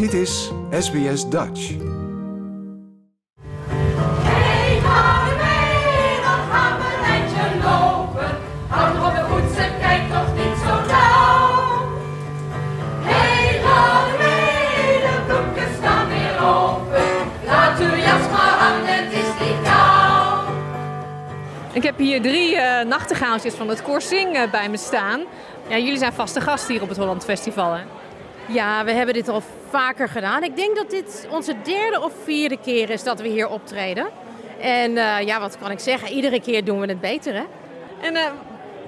Dit is SBS Dutch. Hey, ga mee, dan gaan we een eindje lopen. Houd op de voeten, kijk toch niet zo nauw. Hey, ga mee, de broeken staan weer open. Laat uw jas maar aan, het is niet koud. Ik heb hier drie eh nachtegaaltjes van het Korsing eh, bij me staan. Ja, jullie zijn vaste gast hier op het Holland Festival, hè? Ja, we hebben dit al vaker gedaan. Ik denk dat dit onze derde of vierde keer is dat we hier optreden. En eh, ja, wat kan ik zeggen? Iedere keer doen we het beter, hè? En eh,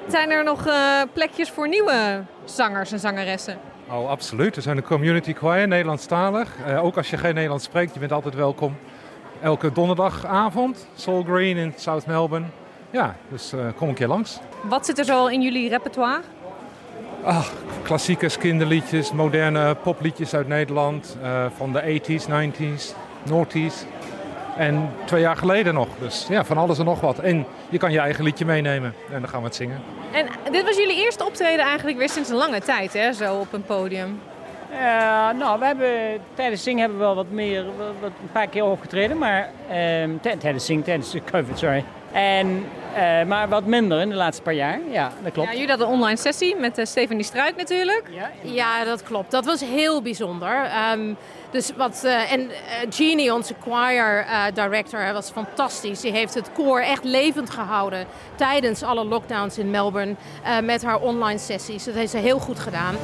zijn er nog eh, plekjes voor nieuwe zangers en zangeressen? Oh, absoluut. Er zijn een community choir, Nederlandstalig. Eh, ook als je geen Nederlands spreekt, je bent altijd welkom. Elke donderdagavond, Soul Green in South Melbourne. Ja, dus eh, kom een keer langs. Wat zit er zo in jullie repertoire? Ah, klassiekers, kinderliedjes, moderne popliedjes uit Nederland. eh, van de 80s, 90s, noughties. En twee jaar geleden nog. Dus ja, van alles en nog wat. En je kan je eigen liedje meenemen en dan gaan we het zingen. En dit was jullie eerste optreden eigenlijk weer sinds een lange tijd, hè? Zo op een podium. Ja, nou, we hebben tijdens zingen hebben we wel wat meer, wat, wat- een paar keer opgetreden, maar ehm, tij- tijdens zingen, tijdens de COVID, sorry. En, eh, maar wat minder in de laatste paar jaar, ja, dat klopt. Ja, jullie hadden een online sessie met eh, Stephanie Struik natuurlijk. Ja, Ja, dat klopt. Dat was heel bijzonder. Ehm, dus wat, eh, en Jeannie, onze choir eh, director, was fantastisch. Die heeft het koor echt levend gehouden tijdens alle lockdowns in Melbourne eh, met haar online sessies. Dat heeft ze heel goed gedaan.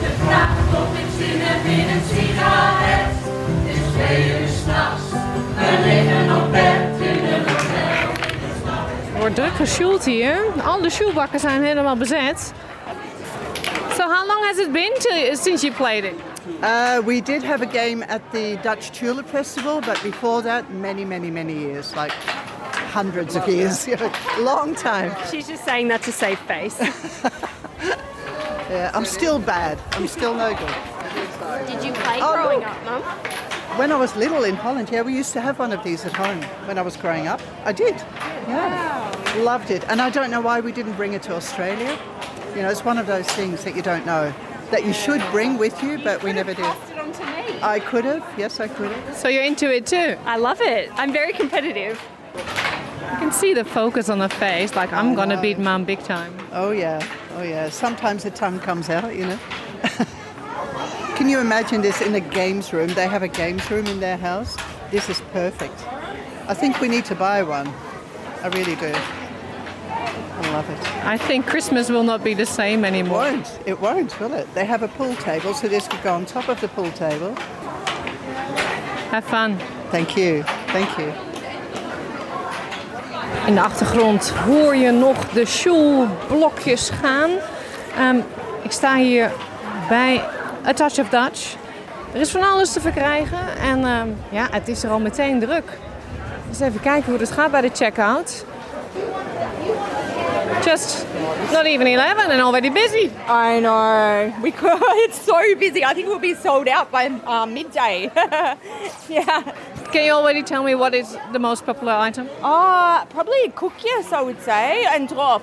Je vraagt of ik zin heb in een sigaret. Het is twee uur s'nachts, we liggen op bed wordt druk gesjoeld hier. Alle sjoelbakken zijn helemaal bezet. So how long has it been to, since you played it? Uh, we did have a game at the Dutch Tulip Festival, but before that, many, many, many years, like hundreds of years, long time. She's just saying that to save face. Yeah, I'm still bad. I'm still no good. Did you play Oh, growing look. up, Mum? When I was little in Holland, yeah, we used to have one of these at home when I was growing up. I did. Yeah. Loved it. And I don't know why we didn't bring it to Australia. You know, it's one of those things that you don't know that you should bring with you, but we never did. Passed it on to me. I could have. Yes, I could have. So you're into it too? I love it. I'm very competitive. You can see the focus on the face, like I'm gonna beat mum big time. Oh yeah, oh yeah. Sometimes the tongue comes out, you know. Can you imagine this in a games room? They have a games room in their house. This is perfect. I think we need to buy one. I really do. I love it. I think Christmas will not be the same It anymore. won't. It won't, will it? They have a pool table, so this could go on top of the pool table. Have fun. Thank you. Thank you. In de achtergrond hoor je nog de sjoelblokjes gaan. Ehm, ik sta hier bij A Touch of Dutch. Er is van alles te verkrijgen en ehm, ja, het is er al meteen druk. Dus even kijken hoe het gaat bij de checkout. Just not even 11 and already busy. I know. We could, it's so busy. I think we'll be sold out by um, midday. yeah. Can you already tell me what is the most popular item? Uh, probably cook yes, I would say, and drop.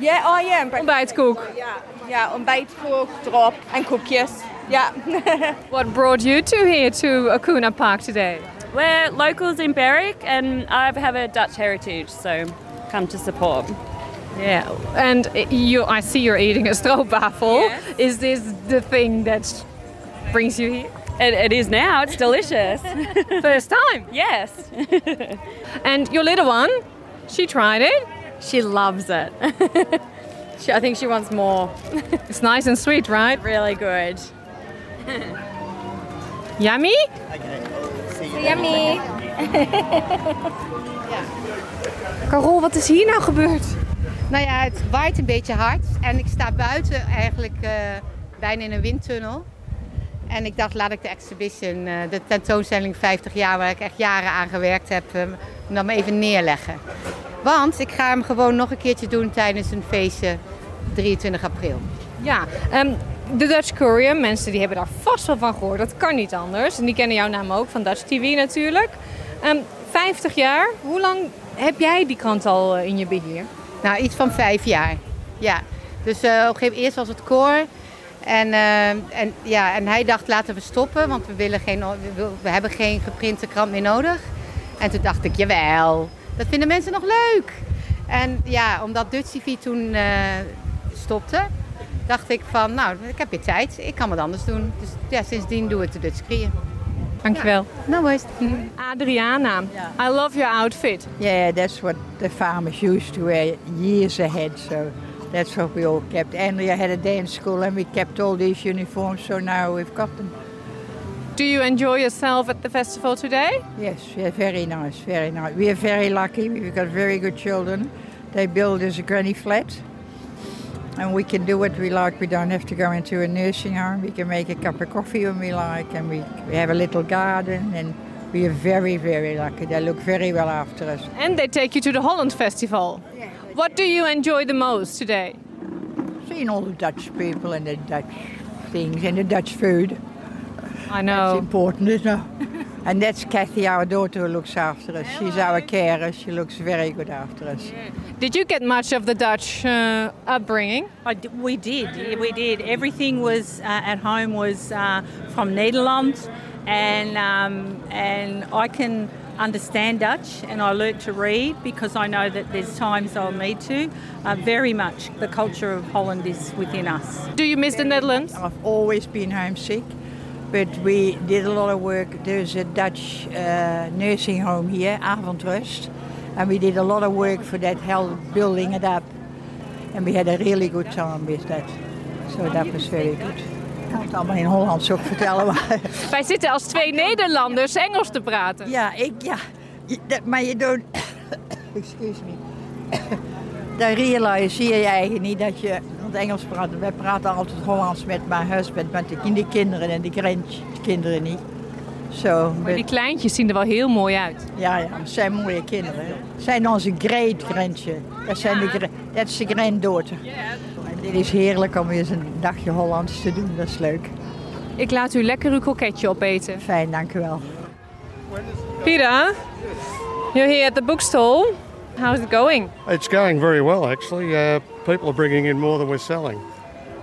Yeah, oh yeah. and breakfast. Ontbijtkoek. Yeah, yeah, ontbijtkoek, drop, and koekjes. Yeah. What brought you to here to Akoonah Park today? We're locals in Berwick and I have a Dutch heritage, so come to support. Yeah, and you, I see you're eating a stroopwafel. Yes. Is this the thing that brings you here? It, it is now, it's delicious. First time. yes. And your little one, she tried it. she loves it. she, I think she wants more. It's nice and sweet, right? Really good. Yummy? Yummy. Carol, wat is hier nou gebeurd? Nou ja, het waait een beetje hard en ik sta buiten eigenlijk eh, bijna in een windtunnel. En ik dacht, laat ik de exhibition, eh, de tentoonstelling 50 jaar, waar ik echt jaren aan gewerkt heb, eh, dan even neerleggen. Want ik ga hem gewoon nog een keertje doen tijdens een feestje 23 april. Ja, ehm, de Dutch Courier, mensen die hebben daar vast wel van gehoord. Dat kan niet anders. En die kennen jouw naam ook van Dutch TV natuurlijk. Ehm 50 jaar, hoe lang heb jij die krant al in je beheer? Nou, iets van vijf jaar. Ja. Dus eh, op een gegeven moment eerst was het koor. En, eh, en, ja, en hij dacht, laten we stoppen, want we, willen geen, we, hebben geen geprinte krant meer nodig. En toen dacht ik, jawel, dat vinden mensen nog leuk. En ja, omdat Dutch TV toen eh, stopte, dacht ik van, nou, ik heb weer tijd, ik kan wat anders doen. Dus ja, sindsdien doe ik de Dutch Kriën. Dankjewel. Nou, is Adriana, I love your outfit. Yeah, that's what the farmers used to wear years ahead. So that's what we all kept. Andrea had a dance school and we kept all these uniforms. So now we've got them. Do you enjoy yourself at the festival today? Yes, yeah, very nice, very nice. We are very lucky. We've got very good children. They build us a granny flat. And we can do what we like. We don't have to go into a nursing home. We can make a cup of coffee when we like. And we, we have a little garden. And we are very, very lucky. They look very well after us. And they take you to the Holland Festival. What do you enjoy the most today? Seeing all the Dutch people and the Dutch things and the Dutch food. I know. It's important, isn't it? And that's Kathy, our daughter, who looks after us. She's our carer. She looks very good after us. Did you get much of the Dutch uh, upbringing? I d- we did, we did. Everything was uh, at home was uh, from Nederland, and um, and I can understand Dutch, and I learnt to read because I know that there's times I'll need to. Uh, very much, the culture of Holland is within us. Do you miss the Netherlands? I've always been homesick, but we did a lot of work. There's a Dutch uh, nursing home here, Avondrust, and we did a lot of work for that, help building it up, and we had a really good time with that. So that was very good. Ik kan het allemaal in Hollands ook vertellen, maar... Wij zitten als twee Nederlanders Engels te praten. Ja, ik, ja. Maar je doet... Excuse me. Dan realiseer je eigenlijk niet dat je Engels praat. Wij praten altijd Hollands met mijn husband, met de, kinderen en de grandkinderen niet. Zo. Maar die kleintjes zien er wel heel mooi uit. Ja, ja, zijn mooie kinderen. Het zijn onze great grandje. Dat, zijn de, dat is de granddaughter. En dit is heerlijk om weer eens een dagje Hollands te doen. Dat is leuk. Ik laat u lekker uw kroketje opeten. Fijn, dank u wel. Peter, you're here at the bookstall. How's it going? It's going very well, actually. Uh, people are bringing in more than we're selling.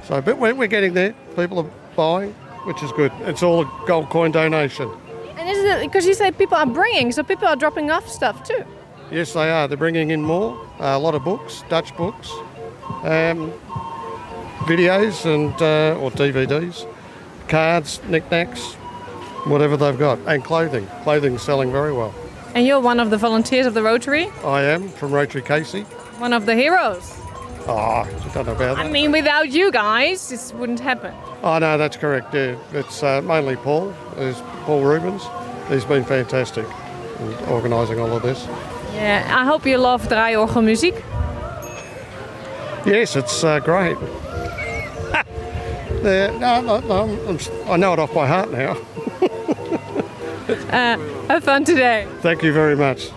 So, but we're, we're getting there. People are buying, which is good. It's all a gold coin donation. And is it because you say people are bringing, so people are dropping off stuff too? Yes, they are. They're bringing in more. Uh, a lot of books, Dutch books, um, videos, and uh, or DVDs, cards, knickknacks, whatever they've got, and clothing. Clothing's selling very well. And you're one of the volunteers of the Rotary, I am from Rotary Casey. one of the heroes. Oh, you don't know about that. I mean, without you guys, this wouldn't happen. Oh no, that's correct. Yeah, it's uh, mainly Paul. There's Paul Rubens. He's been fantastic in organising all of this. Yeah, I hope you love draaiorgelmuziek. Yes, it's uh, great. yeah, no, no, no, I know it off by heart now. Uh, have fun today. Thank you very much.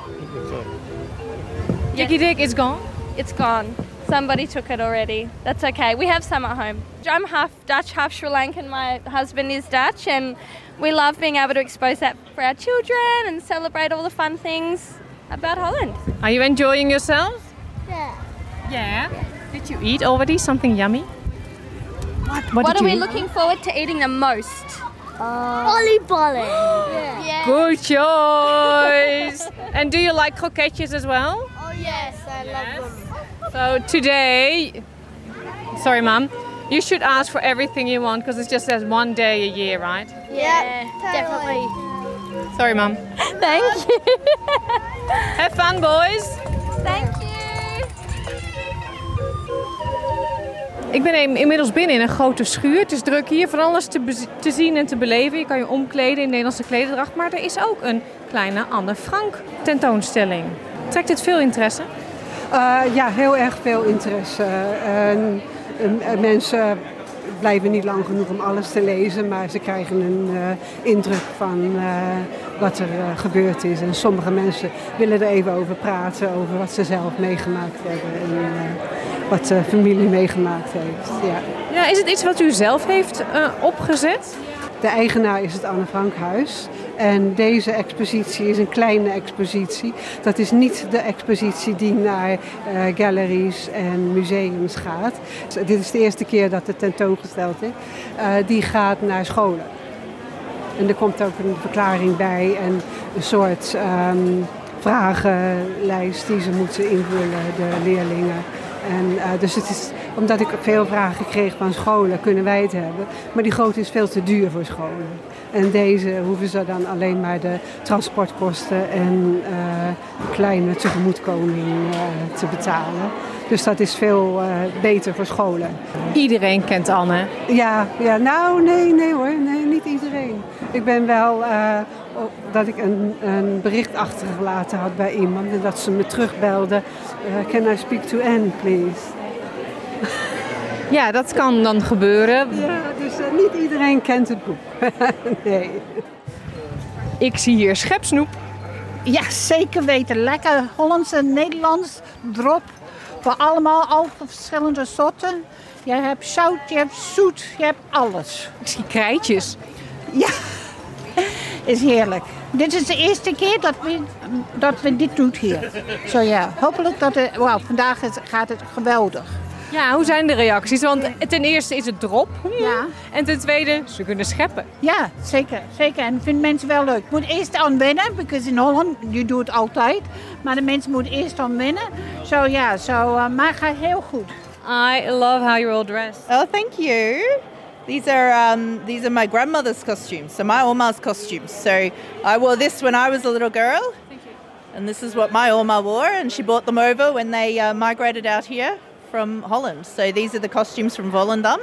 Dikkie Dik is gone. It's gone. Somebody took it already. That's okay. We have some at home. I'm half Dutch, half Sri Lankan. My husband is Dutch, and we love being able to expose that for our children and celebrate all the fun things about Holland. Are you enjoying yourself? Yeah. Yeah. Did you eat already something yummy? What, What, did are we eat? looking forward to eating the most? Ollie bolly. yeah. yeah. Good choice. and do you like croquetjes as well? Oh yes, I love them. So today, sorry, mum, you should ask for everything you want because it just says one day a year, right? Yeah, definitely. Sorry, mum. Thank you. Have fun, boys. Ik ben in- inmiddels binnen in een grote schuur. Het is druk hier, van alles te, zien en te beleven. Je kan je omkleden in Nederlandse klederdracht. Maar er is ook een kleine Anne Frank tentoonstelling. Trekt dit veel interesse? Eh, ja, heel erg veel interesse. Eh, mensen blijven niet lang genoeg om alles te lezen, maar ze krijgen een eh, indruk van wat er gebeurd is. En sommige mensen willen er even over praten, over wat ze zelf meegemaakt hebben en wat de familie meegemaakt heeft. Ja. Ja, is het iets wat u zelf heeft eh, opgezet? De eigenaar is het Anne Frank Huis. En deze expositie is een kleine expositie. Dat is niet de expositie die naar eh, galleries en museums gaat. Dus dit is de eerste keer dat het tentoongesteld is. Eh, die gaat naar scholen. En er komt ook een verklaring bij en een soort ehm, vragenlijst die ze moeten invullen, de leerlingen. En, eh, dus het is, omdat ik veel vragen kreeg van scholen, kunnen wij het hebben. Maar die grote is veel te duur voor scholen. En deze hoeven ze dan alleen maar de transportkosten en eh, kleine tegemoetkoming eh, te betalen. Dus dat is veel beter voor scholen. Iedereen kent Anne. Ja, ja, nou nee, nee hoor, nee, niet iedereen. Ik ben wel eh, dat ik een, een bericht achtergelaten had bij iemand en dat ze me terugbelde. eh, can I speak to Anne, please? Ja, dat kan dan gebeuren. Ja, dus eh, niet iedereen kent het boek. nee. Ik zie hier schepsnoep. Ja, zeker weten. Lekker Hollands en Nederlands drop. Voor allemaal al verschillende soorten. Je hebt zout, je hebt zoet, je hebt alles. Ik zie krijtjes. Ja, is heerlijk. Dit is de eerste keer dat we, dat we dit doen hier. Zo ja, hopelijk dat het... Wauw, vandaag gaat het geweldig. Ja, hoe zijn de reacties? Want ten eerste is het drop. Ja. En ten tweede, ze kunnen scheppen. Ja, zeker. zeker. En vinden mensen wel leuk. Moet eerst aan wennen, because in Holland, je doet het altijd. Maar de mensen moeten eerst aan wennen. Zo ja, zo, eh, maar gaat heel goed. I love how you're all dressed. Oh, thank you. These are um, these are my grandmother's costumes, so my Oma's costumes. So I wore this when I was a little girl, and this is what my Oma wore, and she brought them over when they uh, migrated out here from Holland. So these are the costumes from Volendam.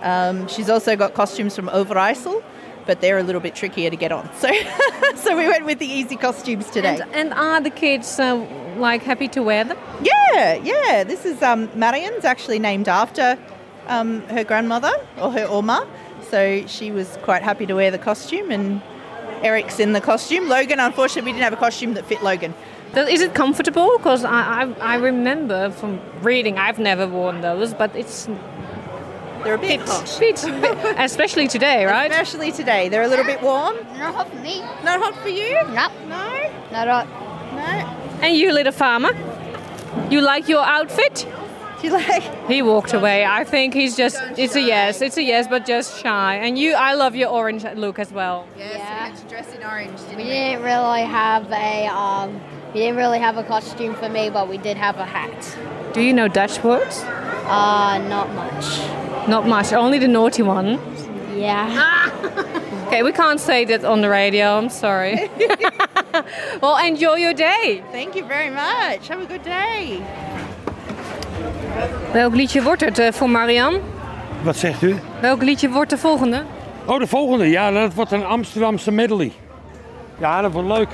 Um, she's also got costumes from Overijssel, but they're a little bit trickier to get on. So so we went with the easy costumes today. And, and are the kids uh, like happy to wear them? Yeah, yeah. This is um, Marian's actually named after um, her grandmother or her Oma, so she was quite happy to wear the costume. And Eric's in the costume. Logan, unfortunately, we didn't have a costume that fit Logan. Is it comfortable? Because I, I, I remember from reading, I've never worn those, but it's They're a bit Bit- hot, bit- especially today, right? Especially today, they're a little bit warm. Not hot for me. Not hot for you? No. No. Not hot. No. And you, little farmer, you like your outfit? Do you like? He walked away. I think he's just. It's a yes. It's a yes, but just shy. And you, I love your orange look as well. Yes, we had to dress in orange. we didn't really have a um, we didn't really have a costume for me, but we did have a hat. Do you know Dutch words? Uh, not much. Not much. Only the naughty one. Yeah. Okay, we can't say that on the radio. I'm sorry. well, enjoy your day. Thank you very much. Have a good day. Welk liedje wordt het eh, voor Marian? Wat zegt u? Welk liedje wordt de volgende? Oh, de volgende. Ja, dat wordt een Amsterdamse medley. Ja, dat wordt leuk.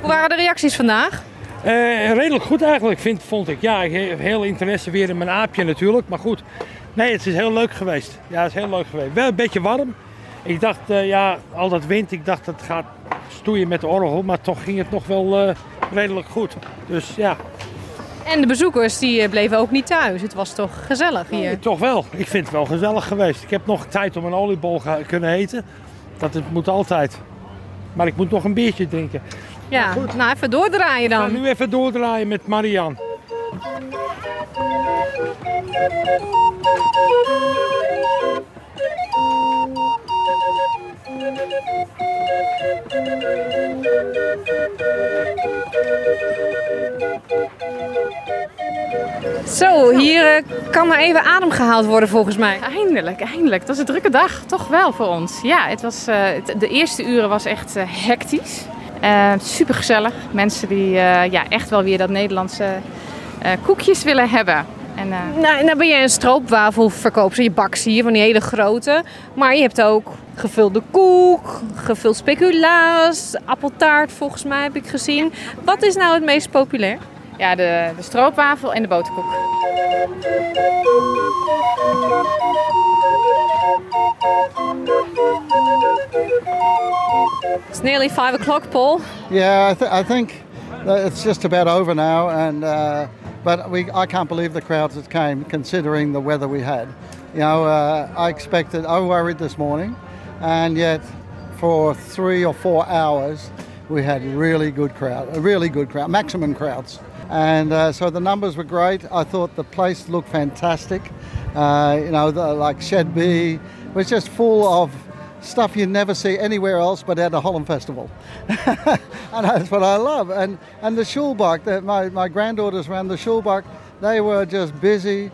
Hoe waren de reacties vandaag? Eh, redelijk goed eigenlijk, vind, vond ik. Ja, ik heb heel interesse weer in mijn aapje natuurlijk. Maar goed, nee, het is heel leuk geweest. Ja, het is heel leuk geweest. Wel een beetje warm. Ik dacht, eh, ja, al dat wind, ik dacht het gaat stoeien met de orgel. Maar toch ging het nog wel redelijk goed. Dus ja, En de bezoekers die eh, bleven ook niet thuis. Het was toch gezellig hier. Nee, toch wel. Ik vind het wel gezellig geweest. Ik heb nog tijd om een oliebol kunnen eten. Dat het moet altijd. Maar ik moet nog een biertje drinken. Ja, nou even doordraaien Ik ga dan. nu even doordraaien met Marian. Kan maar even adem gehaald worden volgens mij. Eindelijk, eindelijk. Het was een drukke dag, toch wel voor ons. Ja, het was, eh, de eerste uren was echt eh, hectisch. Super gezellig. Mensen die eh, ja, echt wel weer dat Nederlandse eh, koekjes willen hebben. En, eh, Nou, nou ben je een stroopwafelverkoopster. Je bakt hier van die hele grote. Maar je hebt ook gevulde koek, gevuld speculaas, appeltaart volgens mij heb ik gezien. Wat is nou het meest populair? Ja, de, de stroopwafel en de boterkoek. It's nearly five o'clock, Paul. Yeah, I, th- I think it's just about over now, and uh, but we I can't believe the crowds that came, considering the weather we had. You know, uh, I expected, I worried this morning, and yet for three or four hours, we had a really good crowd, a really good crowd, maximum crowds. And uh, so the numbers were great. I thought the place looked fantastic. Uh, you know, the, like Shed B was just full of stuff you never see anywhere else but at a Holland Festival. and that's what I love. And, and the sjoelbak, the, my, my granddaughters ran the sjoelbak, they were just busy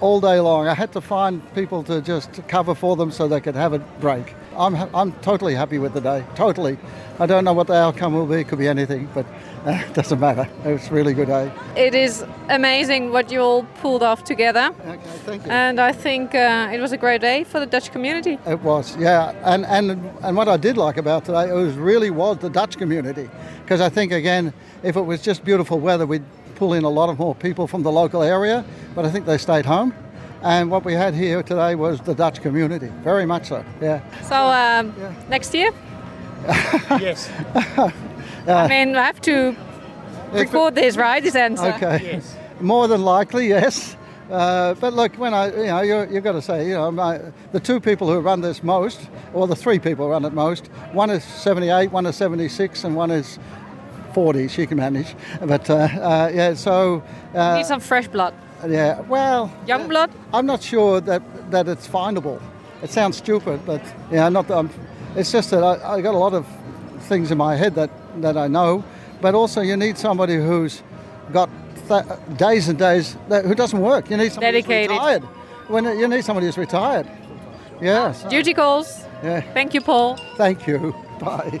all day long. I had to find people to just cover for them so they could have a break. I'm, I'm totally happy with the day, totally. I don't know what the outcome will be, it could be anything, but uh, it doesn't matter. It was a really good day. It is amazing what you all pulled off together. Okay, thank you. And I think uh, it was a great day for the Dutch community. It was, yeah. And, and, and what I did like about today, it was really was the Dutch community. Because I think, again, if it was just beautiful weather, we'd pull in a lot of more people from the local area, but I think they stayed home. And what we had here today was the Dutch community, very much so, yeah. So um, next year? yes. I mean, I have to record this, right? This answer. Okay. More than likely, yes. Uh, but look, when I, you know, you, you've got to say, you know, my, the two people who run this most, or the three people who run it most, one is 78, one is 76, and one is 40. She can manage. But uh, uh, yeah, so. Uh, Need some fresh blood. Yeah, well. Young blood? I'm not sure that, that it's findable. It sounds stupid, but yeah, not. Um, it's just that I, I got a lot of things in my head that, that I know, but also you need somebody who's got th- days and days that, who doesn't work. You need somebody Dedicated. who's retired. When you need somebody who's retired. Yeah. so- Duty calls. Yeah. Thank you, Paul. Thank you. Bye.